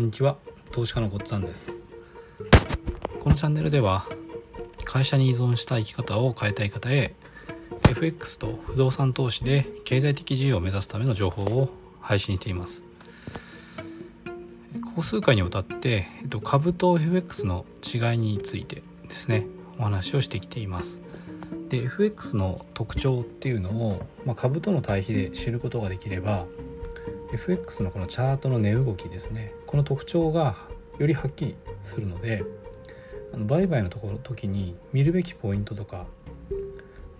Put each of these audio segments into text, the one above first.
こんにちは。投資家のごっつぁんです。このチャンネルでは会社に依存した生き方を変えたい方へ FX と不動産投資で経済的自由を目指すための情報を配信しています。ここ数回にわたって、株と FX の違いについてですねお話をしてきています。で FX の特徴っていうのを、まあ、株との対比で知ることができれば FX のこのチャートの値動きですねこの特徴がよりはっきりするのであの売買のところ時に見るべきポイントとか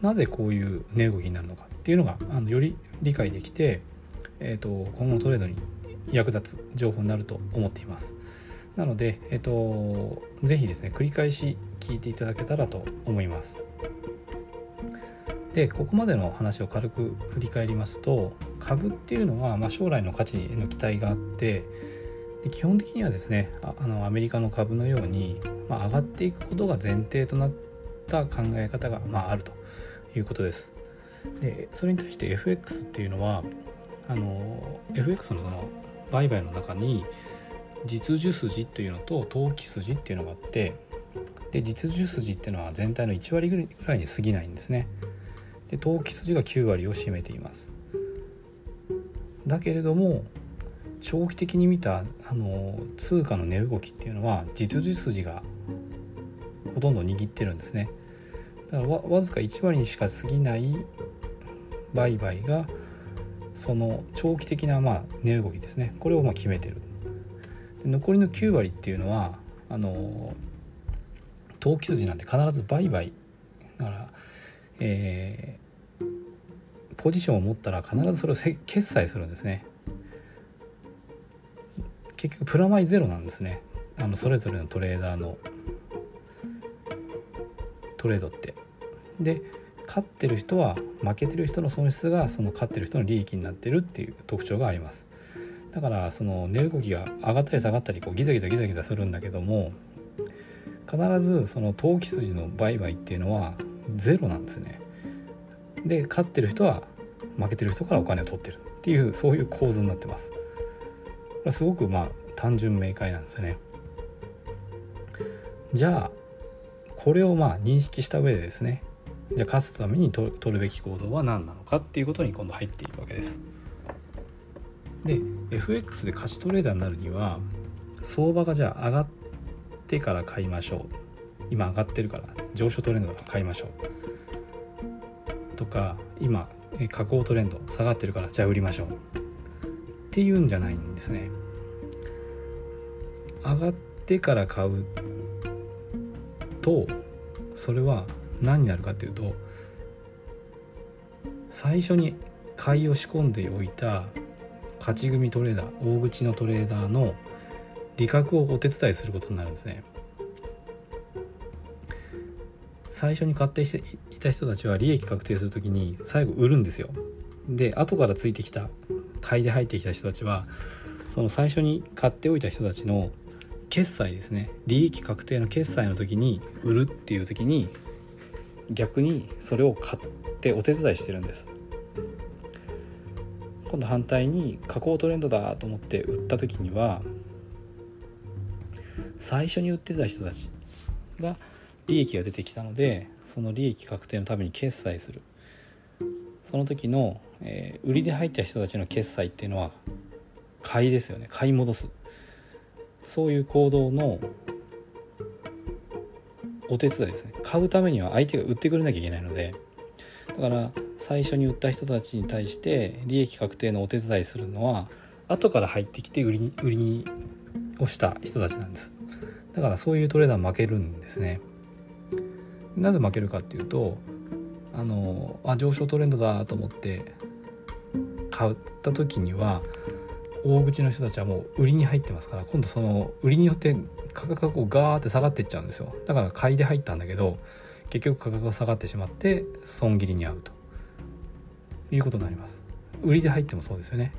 なぜこういう値動きになるのかっていうのがあのより理解できて、えーと、今後のトレードに役立つ情報になると思っています。なので、えー、とぜひですね繰り返し聞いていただけたらと思います。でここまでの話を軽く振り返りますと株っていうのは、まあ、将来の価値への期待があってで基本的にはですねあのアメリカの株のように、まあ、上がっていくことが前提となった考え方が、まあ、あるということです。でそれに対して FX っていうのはあの FX のの売買の中に実需筋っていうのと投機筋っていうのがあってで実需筋っていうのは全体の1割ぐらいに過ぎないんですね。で投機筋が9割を占めていますだけれども長期的に見たあの通貨の値動きっていうのは実需筋がほとんど握ってるんですね。だからわずか1割にしか過ぎない売買がその長期的なまあ値動きですね。これをまあ決めてる。で残りの9割っていうのはあの投機筋なんて必ず売買。だからえー、ポジションを持ったら必ずそれを決済するんですね。結局プラマイゼロなんですね。あのそれぞれのトレーダーのトレードって。で勝ってる人は負けてる人の損失がその勝ってる人の利益になってるっていう特徴があります。だからその値動きが上がったり下がったりこうギザギザギザギザするんだけども必ずその投機筋の売買っていうのはゼロなんですね。で勝ってる人は負けてる人からお金を取ってるっていうそういう構図になってます。これすごくまあ単純明快なんですよね。じゃあこれをまあ認識した上でですねじゃあ勝つために取るべき行動は何なのかっていうことに今度入っていくわけです。で FX で勝ちトレーダーになるには相場がじゃあ上がってから買いましょう。今上がってるから上昇トレンドから買いましょう。とか今下降トレンド下がってるからじゃあ売りましょう。っていうんじゃないんですね。上がってから買うとそれは何になるかっていうと最初に買いを仕込んでおいた勝ち組トレーダー大口のトレーダーの利確をお手伝いすることになるんですね。最初に買っていた人たちは利益確定する時に最後売るんですよ。で後からついてきた買いで入ってきた人たちはその最初に買っておいた人たちの決済ですね。利益確定の決済の時に売るっていう時に逆にそれを買ってお手伝いしてるんです。今度反対に下降トレンドだと思って売った時には最初に売ってた人たちが利益が出てきたのでその利益確定のために決済する。その時の、えー、売りで入った人たちの決済っていうのは買いですよね。買い戻す。そういう行動のお手伝いですね。買うためには相手が売ってくれなきゃいけないので。だから最初に売った人たちに対して利益確定のお手伝いするのは後から入ってきて売りに売りにをした人たちなんです。だからそういうトレーダー負けるんですね。なぜ負けるかっていうとあのあ上昇トレンドだと思って買った時には大口の人たちはもう売りに入ってますから今度その売りによって価格がこうガーって下がってっちゃうんですよ。だから買いで入ったんだけど結局価格が下がってしまって損切りに遭うと。いうことになります。売りで入ってもそうですよね。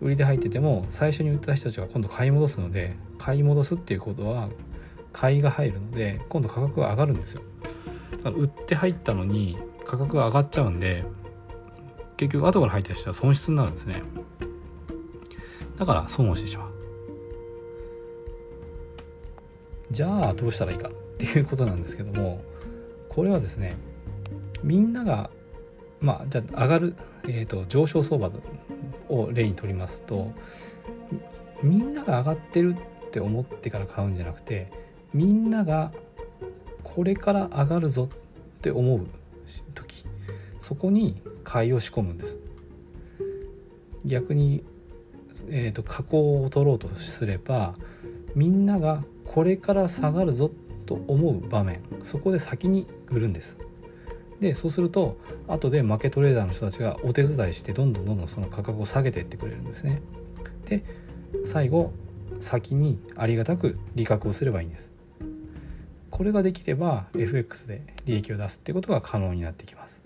売りで入ってても最初に売った人たちが今度買い戻すので買い戻すっていうことは買いが入るので今度価格が上がるんですよ。だから売って入ったのに価格が上がっちゃうんで結局後から入った人は損失になるんですね。だから損をしてしまう。じゃあどうしたらいいかっていうことなんですけどもこれはですねみんながまあじゃあ上がる、えーと、上昇相場を例にとりますとみんなが上がってるって思ってから買うんじゃなくてみんながこれから上がるぞって思う時そこに買いを仕込むんです。逆に、えーと、加工を取ろうとすればみんながこれから下がるぞと思う場面そこで先に売るんです。でそうすると後で負けトレーダーの人たちがお手伝いしてどんどんどんどんその価格を下げていってくれるんですね。で最後先にありがたく利確をすればいいんです。これができれば FX で利益を出すっていうことが可能になってきます。